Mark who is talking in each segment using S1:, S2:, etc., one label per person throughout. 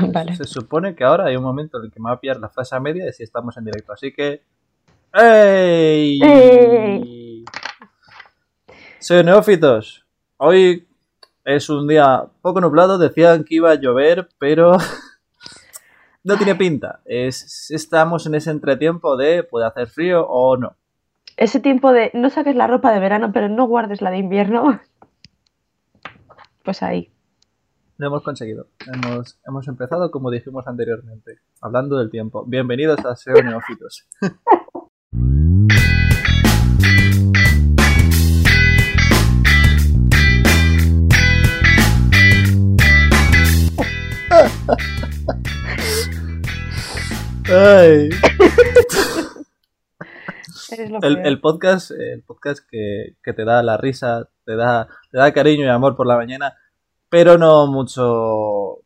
S1: vale.
S2: Se supone que ahora hay un momento en el que me va a pillar la frase a media de si estamos en directo. Así que. ¡Ey!
S1: ¡Ey!
S2: Soy neófitos. Hoy es un día poco nublado. Decían que iba a llover, pero. no tiene pinta. Es, estamos en ese entretiempo de puede hacer frío o no.
S1: Ese tiempo de no saques la ropa de verano, pero no guardes la de invierno. Pues ahí.
S2: Lo hemos conseguido. Hemos, hemos empezado como dijimos anteriormente, hablando del tiempo. Bienvenidos a SEO Neófitos. Ay. El, el podcast, el podcast que, que te da la risa, te da, te da cariño y amor por la mañana, pero no mucho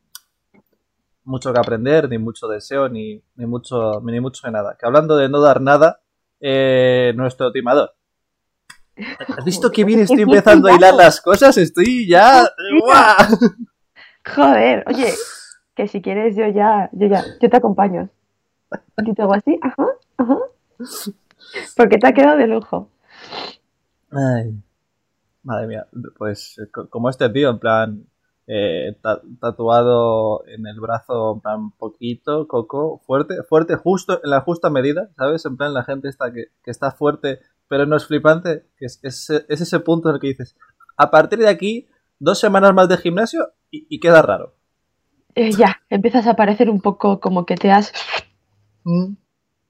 S2: mucho que aprender, ni mucho deseo, ni, ni mucho ni mucho de nada. Que hablando de no dar nada, eh, nuestro timador. ¿Has visto que bien estoy empezando a hilar las cosas? Estoy ya. ¡guau!
S1: Joder, oye, que si quieres yo ya, yo ya, yo te acompaño. Y te hago así, ajá, ajá. Porque te ha quedado de lujo.
S2: Ay, madre mía, pues co- como este tío, en plan, eh, ta- tatuado en el brazo, en plan, poquito, coco, fuerte, fuerte, justo, en la justa medida, ¿sabes? En plan, la gente está que, que está fuerte, pero no es flipante, que es, es, es ese punto en el que dices, a partir de aquí, dos semanas más de gimnasio y, y queda raro.
S1: Eh, ya, empiezas a parecer un poco como que te has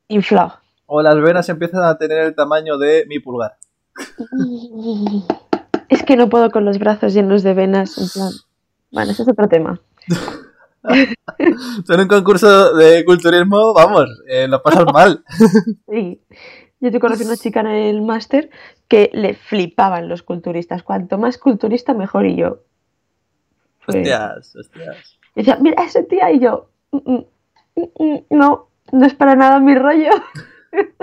S1: inflado.
S2: O las venas empiezan a tener el tamaño de mi pulgar.
S1: Es que no puedo con los brazos llenos de venas, en plan. Bueno, ese es otro tema.
S2: En un concurso de culturismo, vamos, eh, lo pasas mal.
S1: Sí. Yo te conocí una chica en el máster que le flipaban los culturistas. Cuanto más culturista, mejor. Y yo. Fue-
S2: Hostias, hostias.
S1: Y decía, mira ese tía. Y yo, "Mm, mm, mm, no, no es para nada mi rollo. Pero,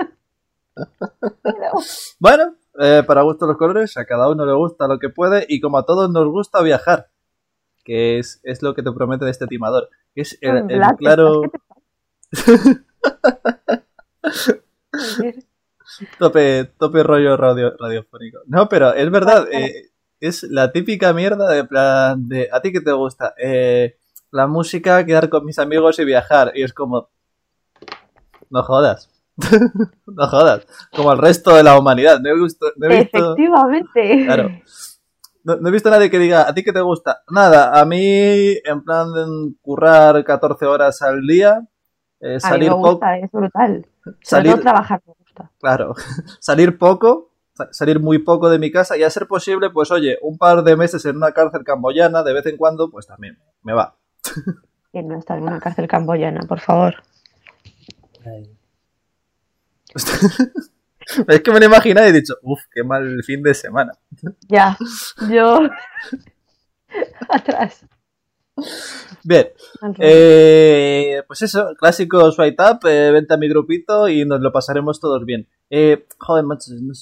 S2: Bueno, eh, para gusto los colores, a cada uno le gusta lo que puede y como a todos nos gusta viajar, que es, es lo que te promete este timador, es el, claro tope, tope rollo radio, radiofónico. No, pero es verdad, eh, es la típica mierda de plan de, ¿a ti qué te gusta? Eh, la música, quedar con mis amigos y viajar, y es como, no jodas. no jodas, como el resto de la humanidad. No he visto, no he visto...
S1: Efectivamente.
S2: Claro. No, no he visto a nadie que diga, ¿a ti qué te gusta? Nada, a mí, en plan de currar 14 horas al día, eh,
S1: A mí
S2: salir
S1: me
S2: poco,
S1: gusta, es brutal. Sobre
S2: salir,
S1: todo trabajar me gusta.
S2: claro, salir poco, sa- salir muy poco de mi casa y a ser posible, pues oye, un par de meses en una cárcel camboyana, de vez en cuando, pues también me va.
S1: Que no estar en una cárcel camboyana, por favor.
S2: es que me lo he imaginado y he dicho, uff, qué mal fin de semana.
S1: Ya, yo. Atrás.
S2: Bien. Eh, pues eso, clásico swipe up, eh, vente a mi grupito y nos lo pasaremos todos bien. Eh, joder, macho, no,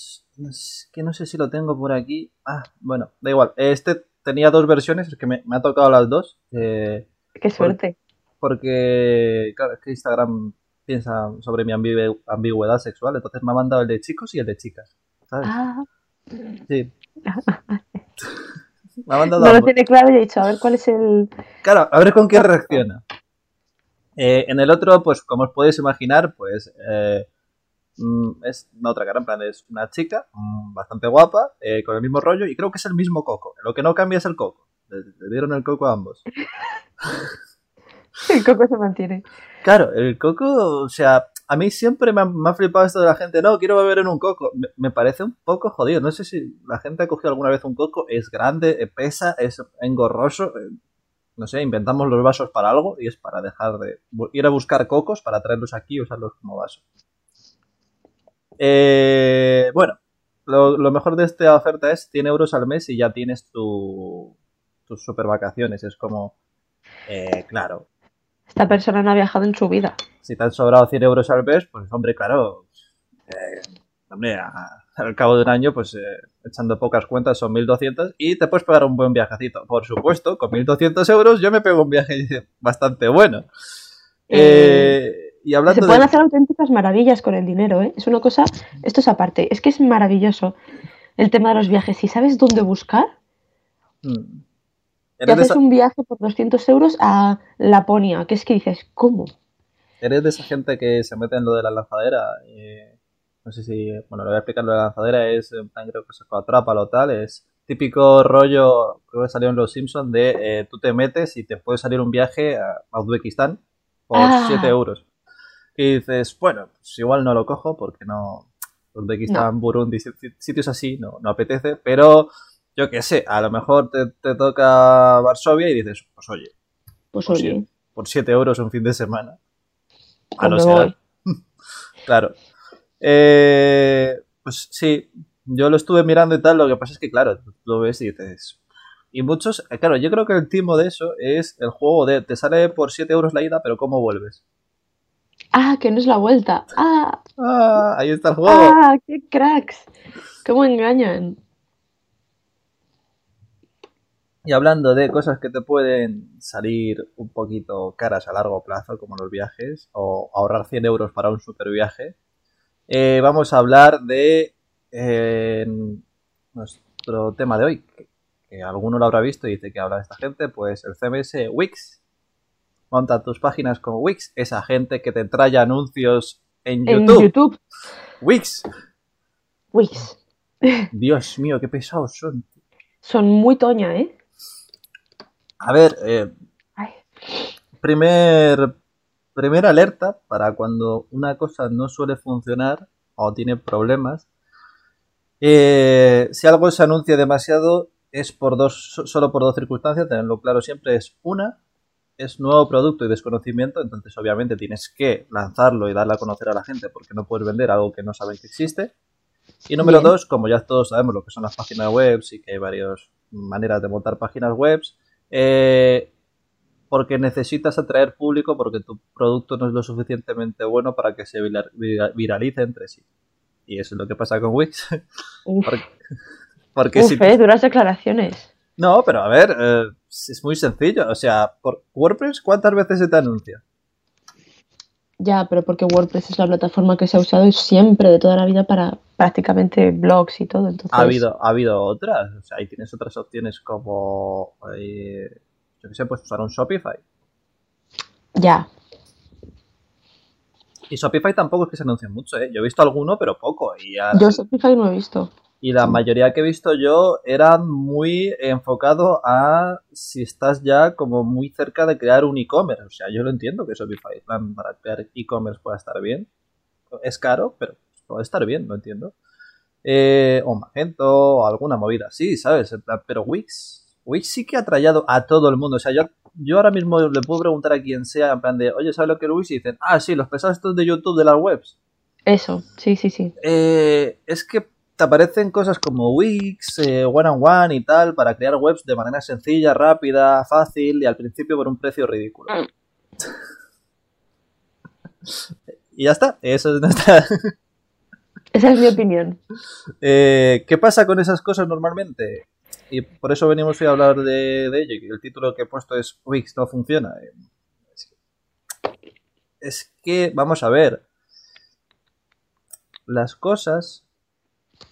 S2: que no sé si lo tengo por aquí. Ah, bueno, da igual. Este tenía dos versiones, es que me, me ha tocado las dos. eh,
S1: Qué suerte.
S2: porque, claro, es que Instagram piensa sobre mi ambigüedad sexual, entonces me ha mandado el de chicos y el de chicas. ¿Sabes?
S1: Ah,
S2: Sí. Me ha mandado
S1: no lo tiene claro y he dicho, a ver cuál es el.
S2: Claro, a ver con qué reacciona. Eh, en el otro, pues como os podéis imaginar, pues eh, mm, es una otra cara, en plan, es una chica mm, bastante guapa, eh, con el mismo rollo, y creo que es el mismo coco. Lo que no cambia es el coco. Le, le dieron el coco a ambos.
S1: El coco se mantiene.
S2: Claro, el coco, o sea, a mí siempre me ha, flipado esto de la gente, no, quiero beber en un coco. Me, parece un poco jodido. No sé si la gente ha cogido alguna vez un coco, es grande, eh, pesa, es engorroso. eh, no sé, inventamos los vasos para algo y es para dejar de ir a buscar cocos para traerlos aquí y usarlos como vaso. Eh, bueno, lo, lo mejor de esta oferta es 100 euros al mes y ya tienes tu, tus super vacaciones. Es como, eh, claro,
S1: Esta persona no ha viajado en su vida.
S2: si te han sobrado 100 euros al mes, pues hombre, claro, eh, hombre, a, al cabo de un año, pues eh, echando pocas cuentas son 1.200 y te puedes pegar un buen viajecito. Por supuesto, con 1.200 euros yo me pego un viaje bastante bueno. Eh, y hablando
S1: Se pueden
S2: de...
S1: hacer auténticas maravillas con el dinero, ¿eh? Es una cosa, esto es aparte, es que es maravilloso el tema de los viajes. Si sabes dónde buscar,
S2: Mm.
S1: Te
S2: ¿Eres, de
S1: haces
S2: esa,
S1: un viaje por 200 euros a Laponia, que es que dices, ¿cómo?
S2: eres de esa gente que se mete en lo de la lanzadera. eh, no sé si... Bueno, le voy a explicar lo de la lanzadera. Es, creo que se atrapa o tal. Es típico rollo, creo que salió en Los Simpsons, de eh, tú te metes y te puede salir un viaje a, a Uzbekistán por
S1: Ah.
S2: 7 euros. Y dices, bueno, pues igual no lo cojo porque no... Uzbekistán, Burundi, si- si- sitios así, no, no apetece, pero yo qué sé, a lo mejor te, te toca Varsovia y dices, pues oye,
S1: Pues
S2: Pues
S1: oye,
S2: por 7 euros un fin de semana. A no ser. Claro. Eh, pues sí, yo lo estuve mirando y tal, lo que pasa es que, claro, lo ves y dices... Y muchos, eh, claro, yo creo que el timo de eso es el juego de te sale por 7 euros la ida, pero ¿cómo vuelves?
S1: Ah, que no es la vuelta. Ah,
S2: Ah, ahí está el juego.
S1: ah, qué cracks. ¿Cómo engañan?
S2: Y hablando de cosas que te pueden salir un poquito caras a largo plazo, como los viajes, o ahorrar 100 euros para un super viaje, eh, vamos a hablar de eh, nuestro tema de hoy, que, que alguno lo habrá visto y dice que habla esta gente, pues el CMS Wix. Monta tus páginas con Wix, esa gente que te trae anuncios en
S1: En
S2: YouTube.
S1: YouTube.
S2: Wix.
S1: Wix.
S2: Dios mío, qué pesados son.
S1: Son muy toña, ¿eh?
S2: A ver, eh, primer, primera alerta para cuando una cosa no suele funcionar o tiene problemas. Eh, si algo se anuncia demasiado es por dos, so- solo por dos circunstancias, tenerlo claro siempre, es una, es nuevo producto y desconocimiento, entonces obviamente tienes que lanzarlo y darle a conocer a la gente porque no puedes vender algo que no saben que existe. Y número
S1: Bien.
S2: dos, como ya todos sabemos lo que son las páginas web y que hay varias maneras de montar páginas web, eh, porque necesitas atraer público porque tu producto no es lo suficientemente bueno para que se vira- vira- viralice entre sí. Y eso es lo que pasa con Wix.
S1: Uf,
S2: porque porque
S1: uf,
S2: si...
S1: eh, duras declaraciones.
S2: No, pero a ver, eh, es muy sencillo. O sea, por WordPress, ¿cuántas veces se te anuncia?
S1: Ya, pero porque WordPress es la plataforma que se ha usado siempre de toda la vida para prácticamente blogs y todo. Entonces,
S2: Ha habido, ha habido otras. O sea, ahí tienes otras opciones como... eh, yo qué sé, pues usar un Shopify.
S1: Ya,
S2: Y Shopify tampoco es que se anuncie mucho, ¿eh? Yo he visto alguno, pero poco. Y,
S1: yo Shopify no he visto.
S2: Y la mayoría que he visto yo era muy enfocado a si estás ya como muy cerca de crear un e-commerce. O sea, yo lo entiendo que Shopify, plan, para crear e-commerce pueda estar bien. Es caro, pero puede estar bien, lo entiendo. Eh, o Magento, o alguna movida así, ¿sabes? Pero Wix, Wix sí que ha traído a todo el mundo. O sea, yo, yo ahora mismo le puedo preguntar a quien sea, en plan de, oye, ¿sabes lo que es Wix? Y dicen, ah, sí, los pesados estos de YouTube de las webs.
S1: Eso, sí, sí, sí.
S2: Eh, es que te aparecen cosas como Wix, eh, One on One y tal, para crear webs de manera sencilla, rápida, fácil y al principio por un precio ridículo. y ya está, eso es nuestra...
S1: Esa es mi opinión.
S2: Eh, ¿Qué pasa con esas cosas normalmente? Y por eso venimos hoy a hablar de, de ello. y El título que he puesto es Wix no funciona. Es que, vamos a ver, las cosas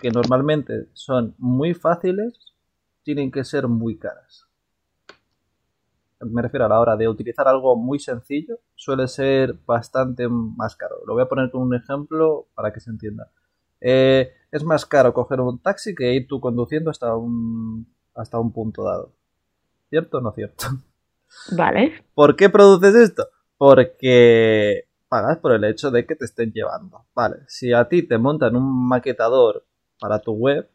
S2: que normalmente son muy fáciles tienen que ser muy caras. Me refiero a la hora de utilizar algo muy sencillo, suele ser bastante más caro. Lo voy a poner con un ejemplo para que se entienda. Eh, es más caro coger un taxi que ir tú conduciendo hasta un, hasta un punto dado. ¿Cierto o no cierto?
S1: Vale.
S2: ¿Por qué produces esto? Porque pagas por el hecho de que te estén llevando. Vale, si a ti te montan un maquetador para tu web,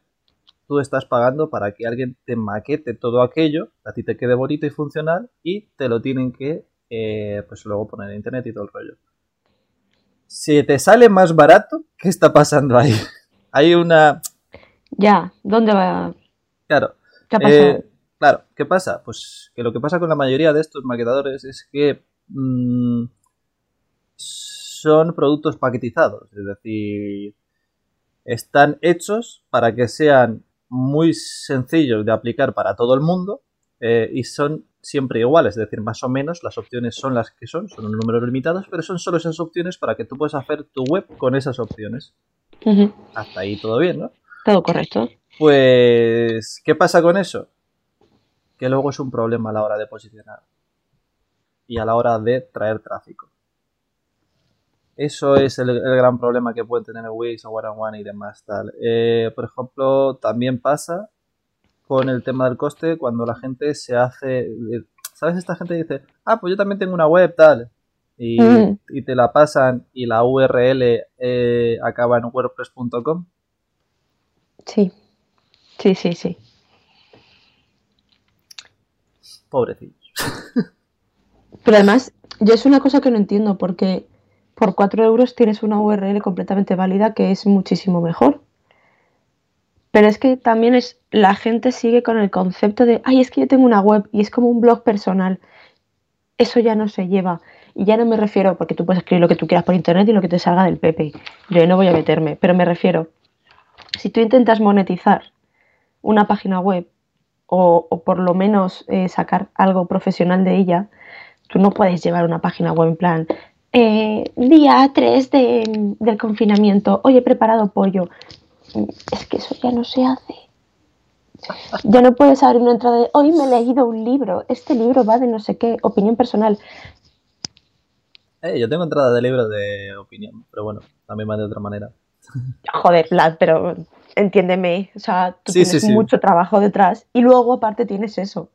S2: tú estás pagando para que alguien te maquete todo aquello, a ti te quede bonito y funcional y te lo tienen que eh, pues luego poner en internet y todo el rollo. Si te sale más barato, ¿qué está pasando ahí? Hay una...
S1: Ya, ¿dónde va?
S2: Claro,
S1: ¿Qué ha pasado?
S2: eh, claro, ¿qué pasa? Pues que lo que pasa con la mayoría de estos maquetadores es que mm, son productos paquetizados, es decir, están hechos para que sean muy sencillos de aplicar para todo el mundo eh, y son siempre iguales, es decir, más o menos las opciones son las que son, son un número limitado, pero son solo esas opciones para que tú puedas hacer tu web con esas opciones. Hasta ahí todo bien, ¿no?
S1: Todo correcto.
S2: Pues, ¿qué pasa con eso? Que luego es un problema a la hora de posicionar y a la hora de traer tráfico. Eso es el, gran problema que pueden tener Wix o One One y demás tal. Eh, por ejemplo, también pasa con el tema del coste cuando la gente se hace, ¿sabes? Esta gente dice, ah, pues yo también tengo una web tal y, mm. te la pasan y la URL eh, acaba en wordpress.com.
S1: Sí, sí, sí, sí.
S2: Pobrecillos.
S1: Pero además, yo es una cosa que no entiendo porque por 4 euros tienes una URL completamente válida que es muchísimo mejor. Pero es que también es la gente sigue con el concepto de, ay, es que yo tengo una web y es como un blog personal. Eso ya no se lleva. Y ya no me refiero, porque tú puedes escribir lo que tú quieras por internet y lo que te salga del Pepe. Yo no voy a meterme, pero me refiero, si tú intentas monetizar una página web o, por lo menos eh, sacar algo profesional de ella, tú no puedes llevar una página web en plan, eh, día 3 del confinamiento, hoy he preparado pollo es que eso ya no se hace. Ya no puedes abrir una entrada de hoy me he leído un libro, este libro va de no sé qué, opinión personal.
S2: Eh, yo tengo entrada de libros de opinión, pero bueno, también va de otra manera.
S1: Joder, Vlad, pero entiéndeme, o sea, tú tienes mucho trabajo detrás y luego aparte tienes eso.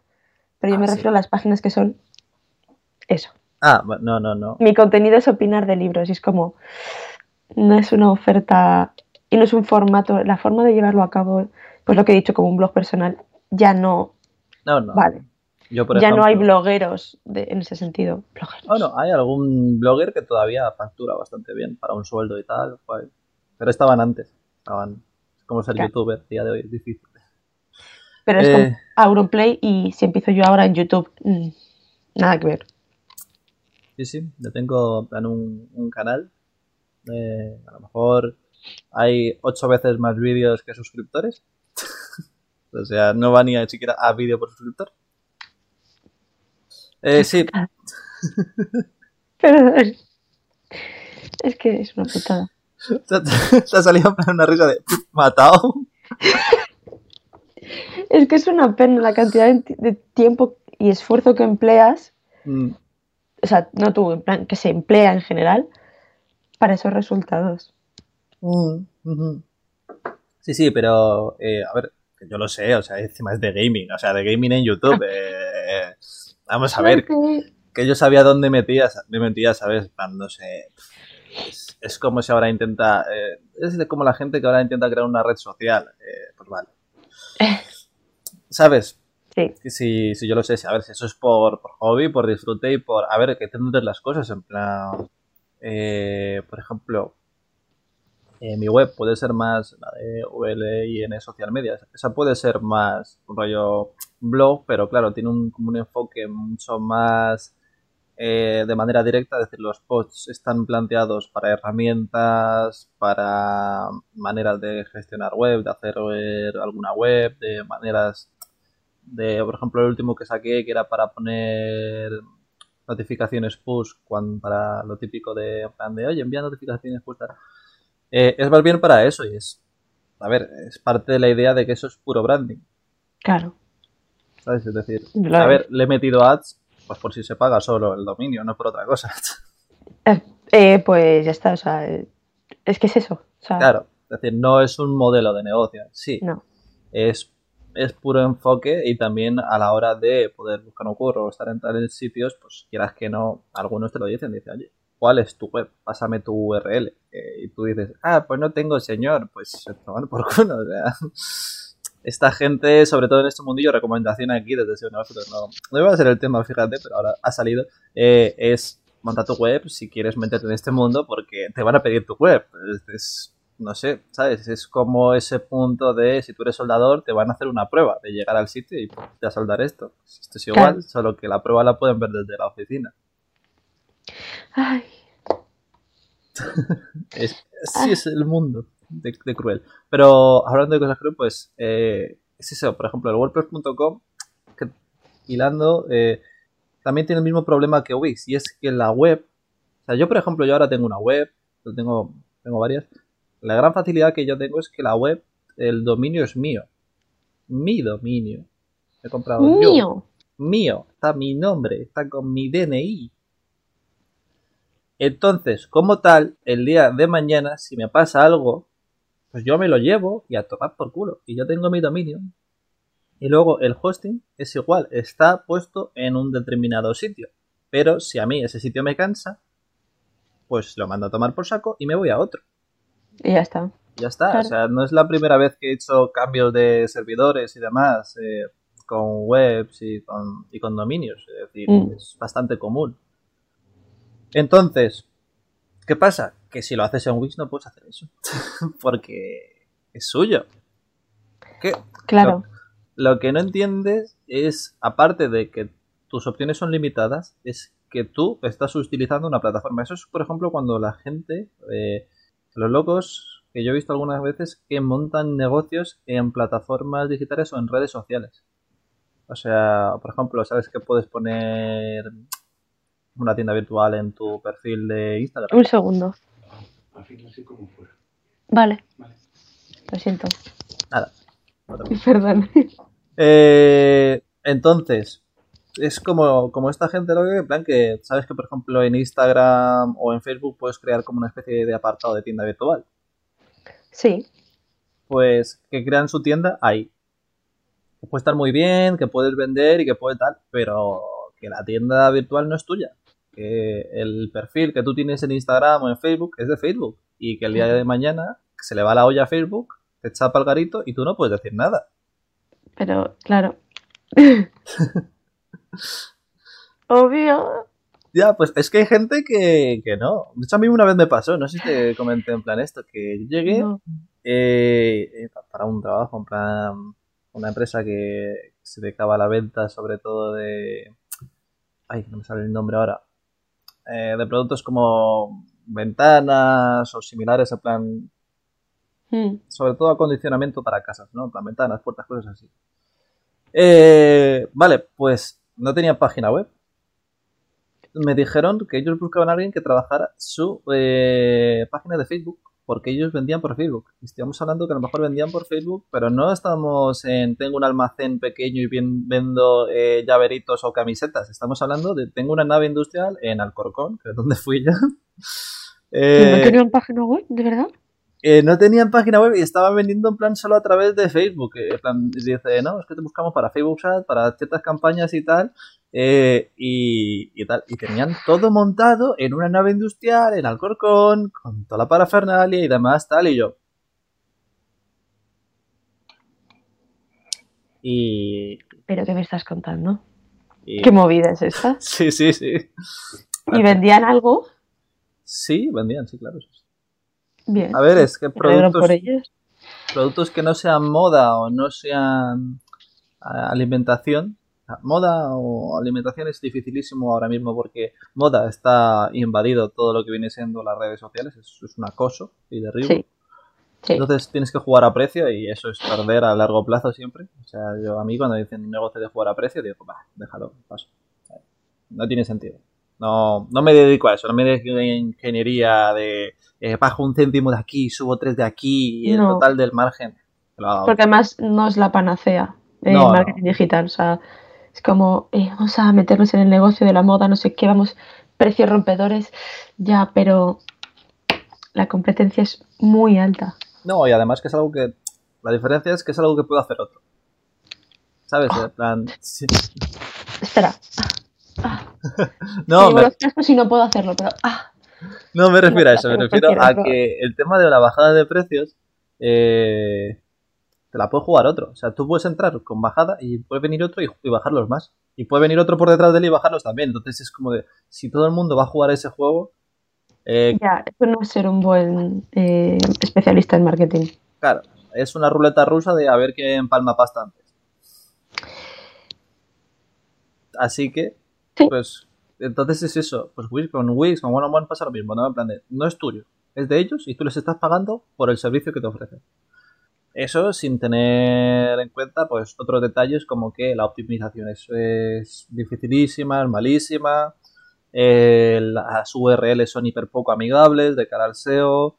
S1: Pero yo me ah, refiero a las páginas que son eso.
S2: Ah, no, no, no.
S1: Mi contenido es opinar de libros y es como, no es una oferta y no es un formato, la forma de llevarlo a cabo, pues lo que he dicho como un blog personal, ya no.
S2: No, no.
S1: Vale. ya no hay blogueros en ese sentido.
S2: Bueno, hay algún blogger que todavía factura bastante bien para un sueldo y tal, pero estaban antes. Estaban como ser youtuber, día de hoy es difícil.
S1: Pero es como eh. Auronplay y si empiezo yo ahora en YouTube, mm, nada que ver.
S2: Sí, sí, yo tengo en un, un canal. Eh, a lo mejor hay ocho veces más vídeos que suscriptores. o sea, no va ni a, siquiera a vídeo por suscriptor. Eh, sí.
S1: Perdón. Es que es una putada.
S2: Te ha salido una risa de matado.
S1: Es que es una pena la cantidad de, tiempo y esfuerzo que empleas. Mm. O sea, no tú, en plan, que se emplea en general para esos resultados.
S2: Mm, sí, sí, pero eh, a ver, yo lo sé, o sea, encima es de gaming, o sea, de gaming en YouTube. Eh, vamos a ver, que yo sabía dónde metías, me metía, ¿sabes? No sé. Es, como si ahora intenta. Eh, es como la gente que ahora intenta crear una red social. pues vale. ¿Sabes?
S1: Sí.
S2: Si, si yo lo sé, a ver, si eso es por, hobby, por disfrute y por. A ver, que te las cosas, en plan. por ejemplo, eh, mi web puede ser más la de VLIN Social Media. Esa puede ser más un rollo blog, pero claro, tiene un, como un enfoque mucho más eh, de manera directa. Es decir, los posts están planteados para herramientas, para maneras de gestionar web, de hacer alguna web, de maneras de, por ejemplo, el último que saqué que era para poner notificaciones push cuando, para lo típico de, de oye, envía notificaciones push. Eh, es más bien para eso y es, a ver, es parte de la idea de que eso es puro branding.
S1: Claro.
S2: ¿Sabes? Es decir, a ver, le he metido ads, pues por si se paga solo el dominio, no por otra cosa.
S1: Eh, eh, pues ya está, o sea, es que es eso.
S2: claro, es decir, no es un modelo de negocio, sí.
S1: No.
S2: Es, es puro enfoque y también a la hora de poder buscar un curro o estar en tales sitios, pues quieras que no, algunos te lo dicen, dicen, oye, ¿cuál es tu web? Pásame tu URL. Eh, y tú dices, ah, pues no tengo señor, pues por culo, o sea. Esta gente, sobre todo en este mundillo, recomendación aquí desde ese no, no iba a ser el tema, fíjate, pero ahora ha salido, eh, es monta tu web si quieres meterte en este mundo porque te van a pedir tu web. Es, no sé, ¿sabes? Es como ese punto de si tú eres soldador, te van a hacer una prueba de llegar al sitio y ya soldar esto. Esto es igual, solo que la prueba la pueden ver desde la oficina.
S1: Ay.
S2: es, así es el mundo. de, cruel. Pero hablando de cosas cruel, pues eh, es eso. Por ejemplo, el WordPress.com, hilando, eh, también tiene el mismo problema que Wix, y es que la web, o sea, yo por ejemplo, yo ahora tengo una web, tengo, tengo varias. La gran facilidad que yo tengo es que la web, el dominio es mío. Mi dominio. He comprado
S1: mío.
S2: Mío. Está mi nombre, está con mi DNI. Entonces, como tal, el día de mañana, si me pasa algo, pues yo me lo llevo y a tomar por culo. Y yo tengo mi dominio. Y luego el hosting es igual, está puesto en un determinado sitio. Pero si a mí ese sitio me cansa, pues lo mando a tomar por saco y me voy a otro.
S1: Y ya está.
S2: Ya está. O sea, no es la primera vez que he hecho cambios de servidores y demás eh, con webs y con, y con dominios. Es decir, mm. es bastante común. Entonces, ¿qué pasa? Que si lo haces en Wix no puedes hacer eso. Porque es suyo. ¿Qué?
S1: Claro.
S2: Lo, que no entiendes es, aparte de que tus opciones son limitadas, es que tú estás utilizando una plataforma. Eso es, por ejemplo, cuando la gente, eh, los locos, que yo he visto algunas veces, que montan negocios en plataformas digitales o en redes sociales. O sea, por ejemplo, sabes que puedes poner una tienda virtual en tu perfil de Instagram.
S1: Un segundo. Vale. Lo siento.
S2: Nada.
S1: Perdón.
S2: Eh, entonces, es como, como esta gente, lo que, en plan que, sabes que por ejemplo en Instagram o en Facebook puedes crear como una especie de apartado de tienda virtual.
S1: Sí.
S2: Pues que crean su tienda ahí. Que puede estar muy bien, que puedes vender y que puede tal, pero que la tienda virtual no es tuya que el perfil que tú tienes en Instagram o en Facebook es de Facebook y que el día de mañana se le va la olla a Facebook, te chapa el garito y tú no puedes decir nada.
S1: Pero, claro. Obvio.
S2: Ya, pues es que hay gente que, no. De hecho, a mí una vez me pasó, no sé si te comenté en plan esto, que yo llegué eh, para un trabajo, en plan una empresa que se dedicaba a la venta sobre todo de... Ay, no me sale el nombre ahora. Eh, de productos como ventanas o similares, en plan. Hmm. Sobre todo acondicionamiento para casas, ¿no? En plan ventanas, puertas, cosas así. Eh, vale, pues no tenía página web. Me dijeron que ellos buscaban a alguien que trabajara su eh, página de Facebook porque ellos vendían por Facebook. Estamos hablando que a lo mejor vendían por Facebook, pero no estamos en tengo un almacén pequeño y bien, vendo eh, llaveritos o camisetas. Estamos hablando de tengo una nave industrial en Alcorcón, que es donde fui ya.
S1: Eh, ¿No tenían página web, de verdad?
S2: Eh, no tenían página web y estaban vendiendo en plan solo a través de Facebook. En plan, dice, no, es que te buscamos para Facebook Chat, para ciertas campañas y tal. Eh, y, tal. Y tenían todo montado en una nave industrial, en Alcorcón, con toda la parafernalia y demás, tal. Y yo. Y.
S1: ¿Pero qué me estás contando? ¿Qué movida es esta?
S2: sí, sí, sí.
S1: ¿Y vendían algo?
S2: Sí, vendían, sí, claro.
S1: Bien.
S2: A ver, es que productos, productos que no sean moda o no sean alimentación, moda o alimentación es dificilísimo ahora mismo porque moda está invadido todo lo que viene siendo las redes sociales, es, es un acoso y derribo. Entonces tienes que jugar a precio y eso es perder a largo plazo siempre. O sea, yo a mí cuando dicen un negocio de jugar a precio, digo, va, déjalo, paso. No tiene sentido. No, no me dedico a eso, no me dedico a ingeniería de eh, bajo un céntimo de aquí, subo tres de aquí y el total del margen.
S1: Porque además no es la panacea el marketing digital. O sea, es como, eh, vamos a meternos en el negocio de la moda, no sé qué, vamos, precios rompedores, ya, pero la competencia es muy alta.
S2: No, y además que es algo que, la diferencia es que es algo que puede hacer otro. ¿Sabes? En plan...
S1: Espera. no, me... los cascos y no puedo hacerlo, pero... Ah.
S2: No me refiero a eso, me refiero a que el tema de la bajada de precios eh, te la puede jugar otro. O sea, tú puedes entrar con bajada y puede venir otro y, bajarlos más. Y puede venir otro por detrás de él y bajarlos también. Entonces es como de, si todo el mundo va a jugar ese juego...
S1: Eh, ya, eso no es ser un buen eh, especialista en marketing.
S2: Claro, es una ruleta rusa de a ver quién palma pasta antes. Así que, pues, entonces es eso. Pues Wix, con Wix, con One on One pasa lo mismo, ¿no? En plan no es tuyo. es de ellos y tú les estás pagando por el servicio que te ofrecen. Eso sin tener en cuenta pues otros detalles como que la optimización es, dificilísima, es malísima, las URLs son hiper poco amigables de cara al SEO,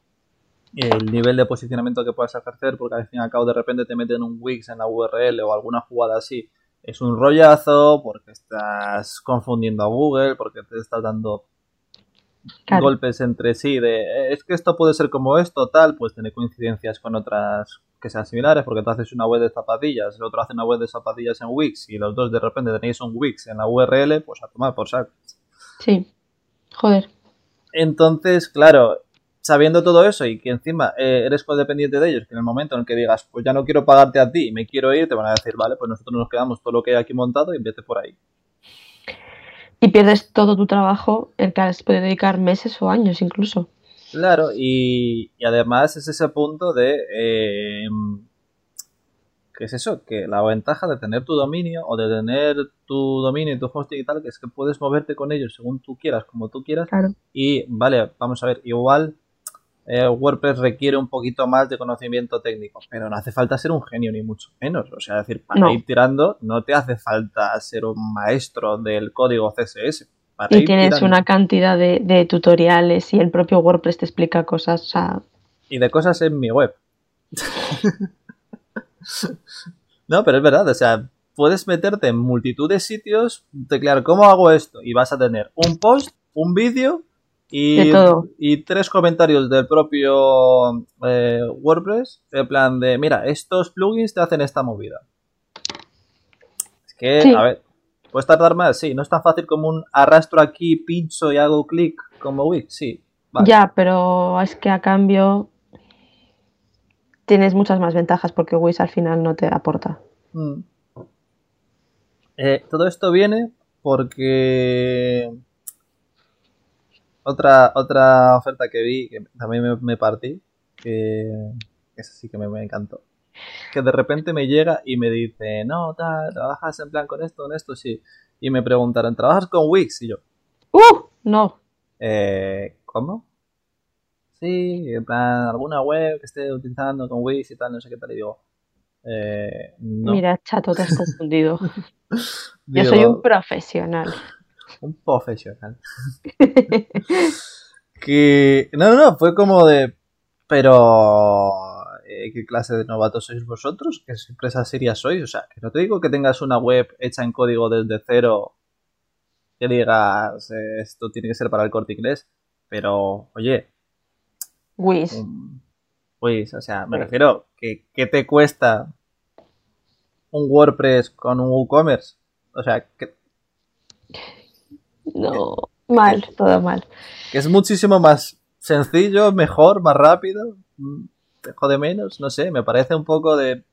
S2: el nivel de posicionamiento que puedas ejercer, porque al fin y al cabo de repente te meten un Wix en la URL o alguna jugada así, es un rollazo, porque estás confundiendo a Google, porque te estás dando golpes entre sí de es que esto puede ser como esto, tal, pues tiene coincidencias con otras que sean similares, porque tú haces una web de zapatillas, el otro hace una web de zapatillas en Wix y los dos de repente tenéis un Wix en la URL, pues a tomar por saco.
S1: Sí, joder.
S2: Entonces, claro, sabiendo todo eso y que encima eh, eres codependiente de ellos, que en el momento en el que digas, pues ya no quiero pagarte a ti y me quiero ir, te van a decir, vale, pues nosotros nos quedamos todo lo que hay aquí montado y vete por ahí.
S1: Y pierdes todo tu trabajo, el que has podido dedicar meses o años incluso.
S2: Claro, y, además es ese punto de... Eh, ¿Qué es eso? Que la ventaja de tener tu dominio o de tener tu dominio y tu hosting y tal, que es que puedes moverte con ellos según tú quieras, como tú quieras.
S1: Claro.
S2: Y vale, vamos a ver, igual eh, WordPress requiere un poquito más de conocimiento técnico, pero no hace falta ser un genio ni mucho menos. O sea, decir, para ir tirando no te hace falta ser un maestro del código CSS.
S1: y tienes una cantidad de, tutoriales y el propio WordPress te explica cosas.
S2: Y de cosas en mi web. no, pero es verdad, o sea, puedes meterte en multitud de sitios, teclear cómo hago esto y vas a tener un post, un vídeo y, y tres comentarios del propio eh, WordPress, en plan de, mira, estos plugins te hacen esta movida. Es que, a ver, ¿puedes tardar más? Sí, no es tan fácil como un arrastro aquí, pincho y hago clic como Wix, sí.
S1: Ya, pero es que a cambio tienes muchas más ventajas porque Wix al final no te aporta. Mm.
S2: Eh, todo esto viene porque otra, otra oferta que vi, que también me, partí, que esa sí que me, encantó. Que de repente me llega y me dice, no, tal, trabajas en plan con esto, con esto, sí. Y me preguntaron, ¿trabajas con Wix? Y yo,
S1: ¡Uh! No.
S2: Eh, ¿Cómo? Sí, en plan, alguna web que esté utilizando con Wix y tal, no sé qué tal. Y digo, eh, no.
S1: Mira, chato, te has confundido. Yo soy un profesional.
S2: Un profesional. que. No, no, no, fue como de. Pero. Eh, ¿Qué clase de novatos sois vosotros? ¿Qué empresa seria sois? O sea, que no te digo que tengas una web hecha en código desde cero que digas eh, esto tiene que ser para el corte inglés, pero oye.
S1: Wiz.
S2: Wiz, o sea, me refiero, que ¿qué te cuesta un WordPress con un WooCommerce? O sea, que
S1: no, mal, todo mal.
S2: Que es muchísimo más sencillo, mejor, más rápido, mm, te jode menos, no sé, me parece un poco de...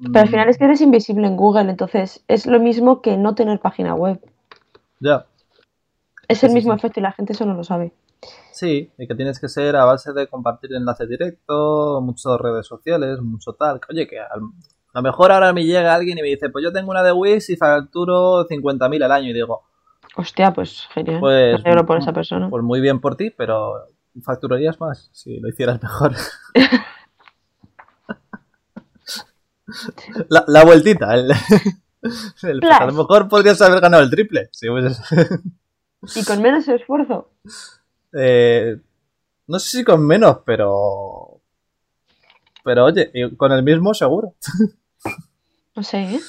S1: Pero al final es que eres invisible en Google, entonces es lo mismo que no tener página web.
S2: Ya.
S1: Es el mismo efecto y la gente eso no lo sabe.
S2: Sí, y que tienes que ser a base de compartir enlace directo, muchas redes sociales, mucho tal. Oye, que a lo mejor ahora me llega alguien y me dice, pues yo tengo una de Wix y facturo 50.000 al año y digo,
S1: Hostia, pues genial. Pues, Me por esa persona.
S2: Pues muy bien por ti, pero facturarías más si lo hicieras mejor. la, vueltita. El, a lo mejor podrías haber ganado el triple. Pues
S1: ¿Y con menos esfuerzo?
S2: Eh, no sé si con menos, pero. Pero oye, con el mismo seguro.
S1: No sé, ¿eh?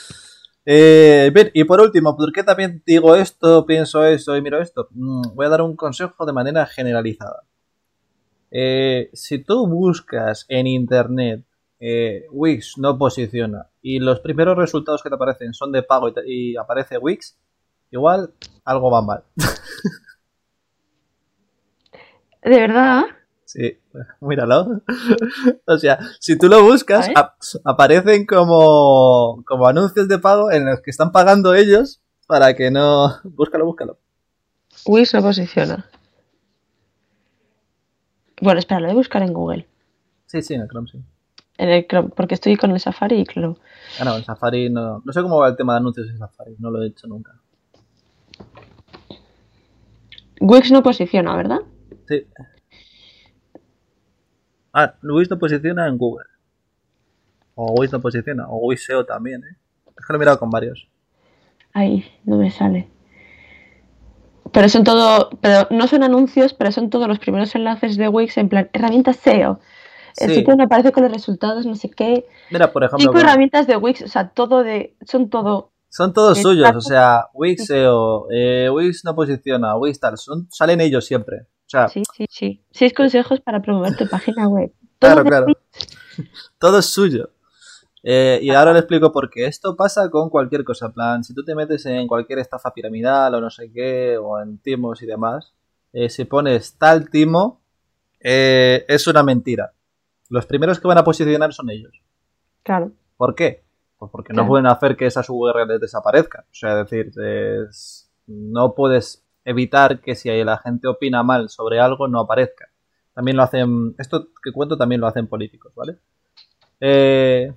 S2: Eh, y por último, ¿por qué también digo esto, pienso esto y miro esto? Mm, voy a dar un consejo de manera generalizada. Eh, si tú buscas en internet eh, Wix no posiciona y los primeros resultados que te aparecen son de pago y aparece Wix, igual algo va mal.
S1: ¿De verdad?
S2: Sí, míralo. o sea, si tú lo buscas, aparecen como, como anuncios de pago en los que están pagando ellos para que no... Búscalo, búscalo.
S1: Wix no posiciona. Bueno, espera, lo voy a buscar en Google.
S2: Sí, sí, en el Chrome, sí.
S1: En el Chrome, porque estoy con el Safari y Chrome.
S2: Ah, no, en Safari no... No sé cómo va el tema de anuncios en Safari, no lo he hecho nunca.
S1: Wix no posiciona, ¿verdad?
S2: Sí. Ah, Wix no posiciona en Google. O Wix no posiciona, o Wix SEO también, ¿eh? Es que lo he mirado con varios.
S1: Ahí, no me sale. Pero son todo, pero no son anuncios, pero son todos los primeros enlaces de Wix en plan herramientas SEO. El
S2: Sí.
S1: sitio donde aparece con los resultados, no sé qué.
S2: Mira, por ejemplo,
S1: Cinco herramientas de Wix, o sea, todo de, son todo.
S2: son todos
S1: Exacto.
S2: suyos, o sea, Wix SEO, eh, Wix no posiciona, Wix tal, son, salen ellos siempre. O sea,
S1: Sí, sí, sí. Seis consejos para promover tu página web. Todo
S2: Claro, claro. Todo es suyo. Eh, y ahora le explico por qué. Esto pasa con cualquier cosa. En plan, si tú te metes en cualquier estafa piramidal o no sé qué, o en timos y demás, eh, si pones tal timo, eh, es una mentira. Los primeros que van a posicionar son ellos.
S1: Claro.
S2: ¿Por qué? Pues porque no pueden hacer que esas URLs desaparezcan. O sea, decir, es- no puedes evitar que si la gente opina mal sobre algo no aparezca. También lo hacen, esto que cuento también lo hacen políticos, ¿vale? Eh,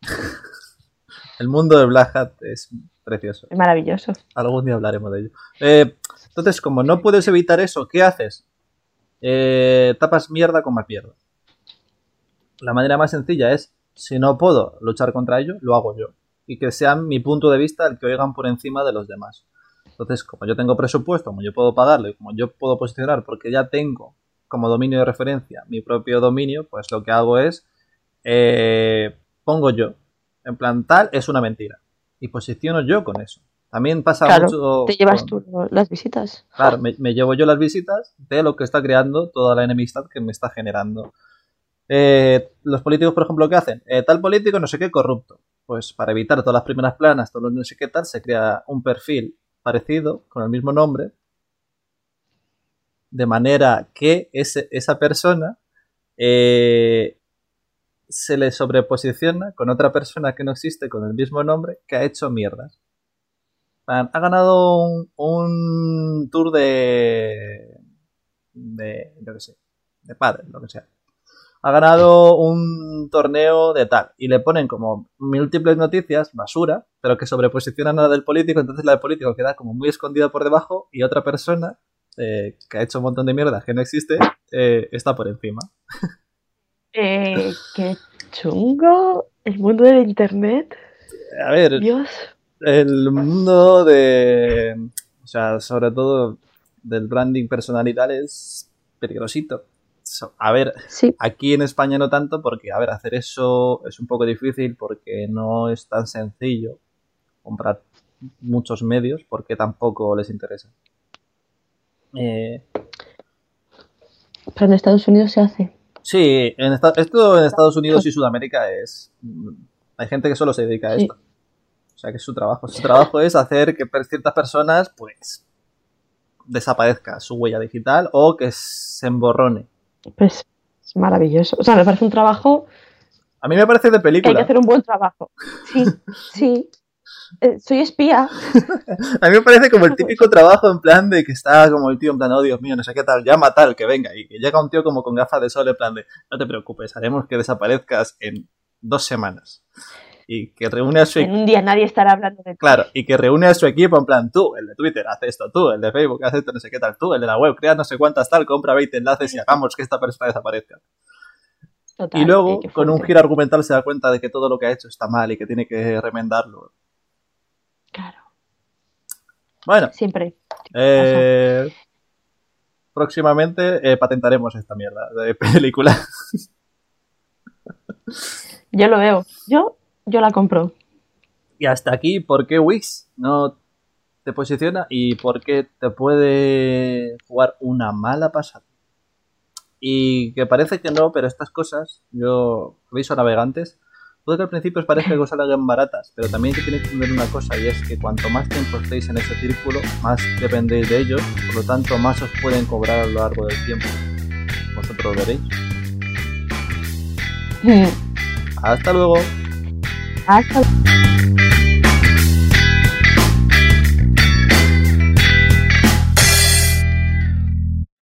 S2: el mundo de Black Hat es precioso.
S1: Es maravilloso.
S2: Algún día hablaremos de ello. Eh, entonces, como no puedes evitar eso, ¿qué haces? Eh, tapas mierda con más mierda. La manera más sencilla es, si no puedo luchar contra ello, lo hago yo. Y que sea mi punto de vista el que oigan por encima de los demás. Entonces, como yo tengo presupuesto, como yo puedo pagarlo y como yo puedo posicionar, porque ya tengo como dominio de referencia mi propio dominio, pues lo que hago es, eh, pongo yo. En plan, tal es una mentira. Y posiciono yo con eso. También pasa
S1: Claro,
S2: mucho.
S1: Te llevas
S2: con-
S1: tú las visitas.
S2: Claro, me, me llevo yo las visitas de lo que está creando toda la enemistad que me está generando. Eh, los políticos, por ejemplo, ¿qué hacen? Eh, tal político, no sé qué, corrupto. Pues para evitar todas las primeras planas, todos los no sé qué tal, se crea un perfil parecido, con el mismo nombre, de manera que esa persona eh, se le sobreposiciona con otra persona que no existe con el mismo nombre que ha hecho mierdas. Ha ganado un, tour de. de. yo qué sé. de padre, lo que sea. Ha ganado un torneo de tal. Y le ponen como múltiples noticias, basura, pero que sobreposicionan a la del político. Entonces la del político queda como muy escondida por debajo. Y otra persona, eh, que ha hecho un montón de mierda que no existe, eh, está por encima.
S1: Eh, qué chungo. El mundo del internet.
S2: A ver,
S1: Dios.
S2: el mundo de. O sea, sobre todo del branding personal y tal es peligrosito. A ver,
S1: Sí.
S2: aquí en España no tanto porque, a ver, hacer eso es un poco difícil porque no es tan sencillo comprar muchos medios porque tampoco les interesa. Eh,
S1: Pero en Estados Unidos se hace.
S2: sí, en esta- esto en Estados Unidos y Sudamérica es... Hay gente que solo se dedica a
S1: Sí.
S2: esto. O sea, que es su trabajo. Su trabajo es hacer que ciertas personas, pues, desaparezca su huella digital o que se emborrone.
S1: Pues es maravilloso. O sea, me parece un trabajo
S2: A mí me parece de
S1: que hay que
S2: película.
S1: hacer un buen trabajo. Sí, sí. Eh, soy espía.
S2: A mí me parece como el típico trabajo en plan de que está como el tío en plan, oh Dios mío, no sé qué tal, llama tal, que venga. Y que llega un tío como con gafas de sol en plan de, no te preocupes, haremos que desaparezcas en dos semanas. Y que reúne a su
S1: En
S2: equipo.
S1: un día nadie estará hablando de ti.
S2: Claro, y que reúne a su equipo en plan, tú, el de Twitter, haz esto, tú, el de Facebook, haz esto, no sé qué tal, tú, el de la web, crea no sé cuántas tal, compra 20 enlaces y hagamos que esta persona desaparezca.
S1: Total,
S2: Y luego, con un giro argumental, se da cuenta de que todo lo que ha hecho está mal y que tiene que remendarlo.
S1: Claro,
S2: Bueno,
S1: siempre.
S2: eh, próximamente eh, patentaremos esta mierda de película.
S1: Yo lo veo. Yo, yo la compro.
S2: Y hasta aquí, ¿por qué Wix no te posiciona y por qué te puede jugar una mala pasada? Y que parece que no, pero estas cosas, yo aviso a navegantes, puede que al principio os parezca que os salgan baratas, pero también que tenéis que entender una cosa y es que cuanto más tiempo estéis en ese círculo, más dependéis de ellos, por lo tanto más os pueden cobrar a lo largo del tiempo. Vosotros lo veréis. Hasta luego.
S1: Hasta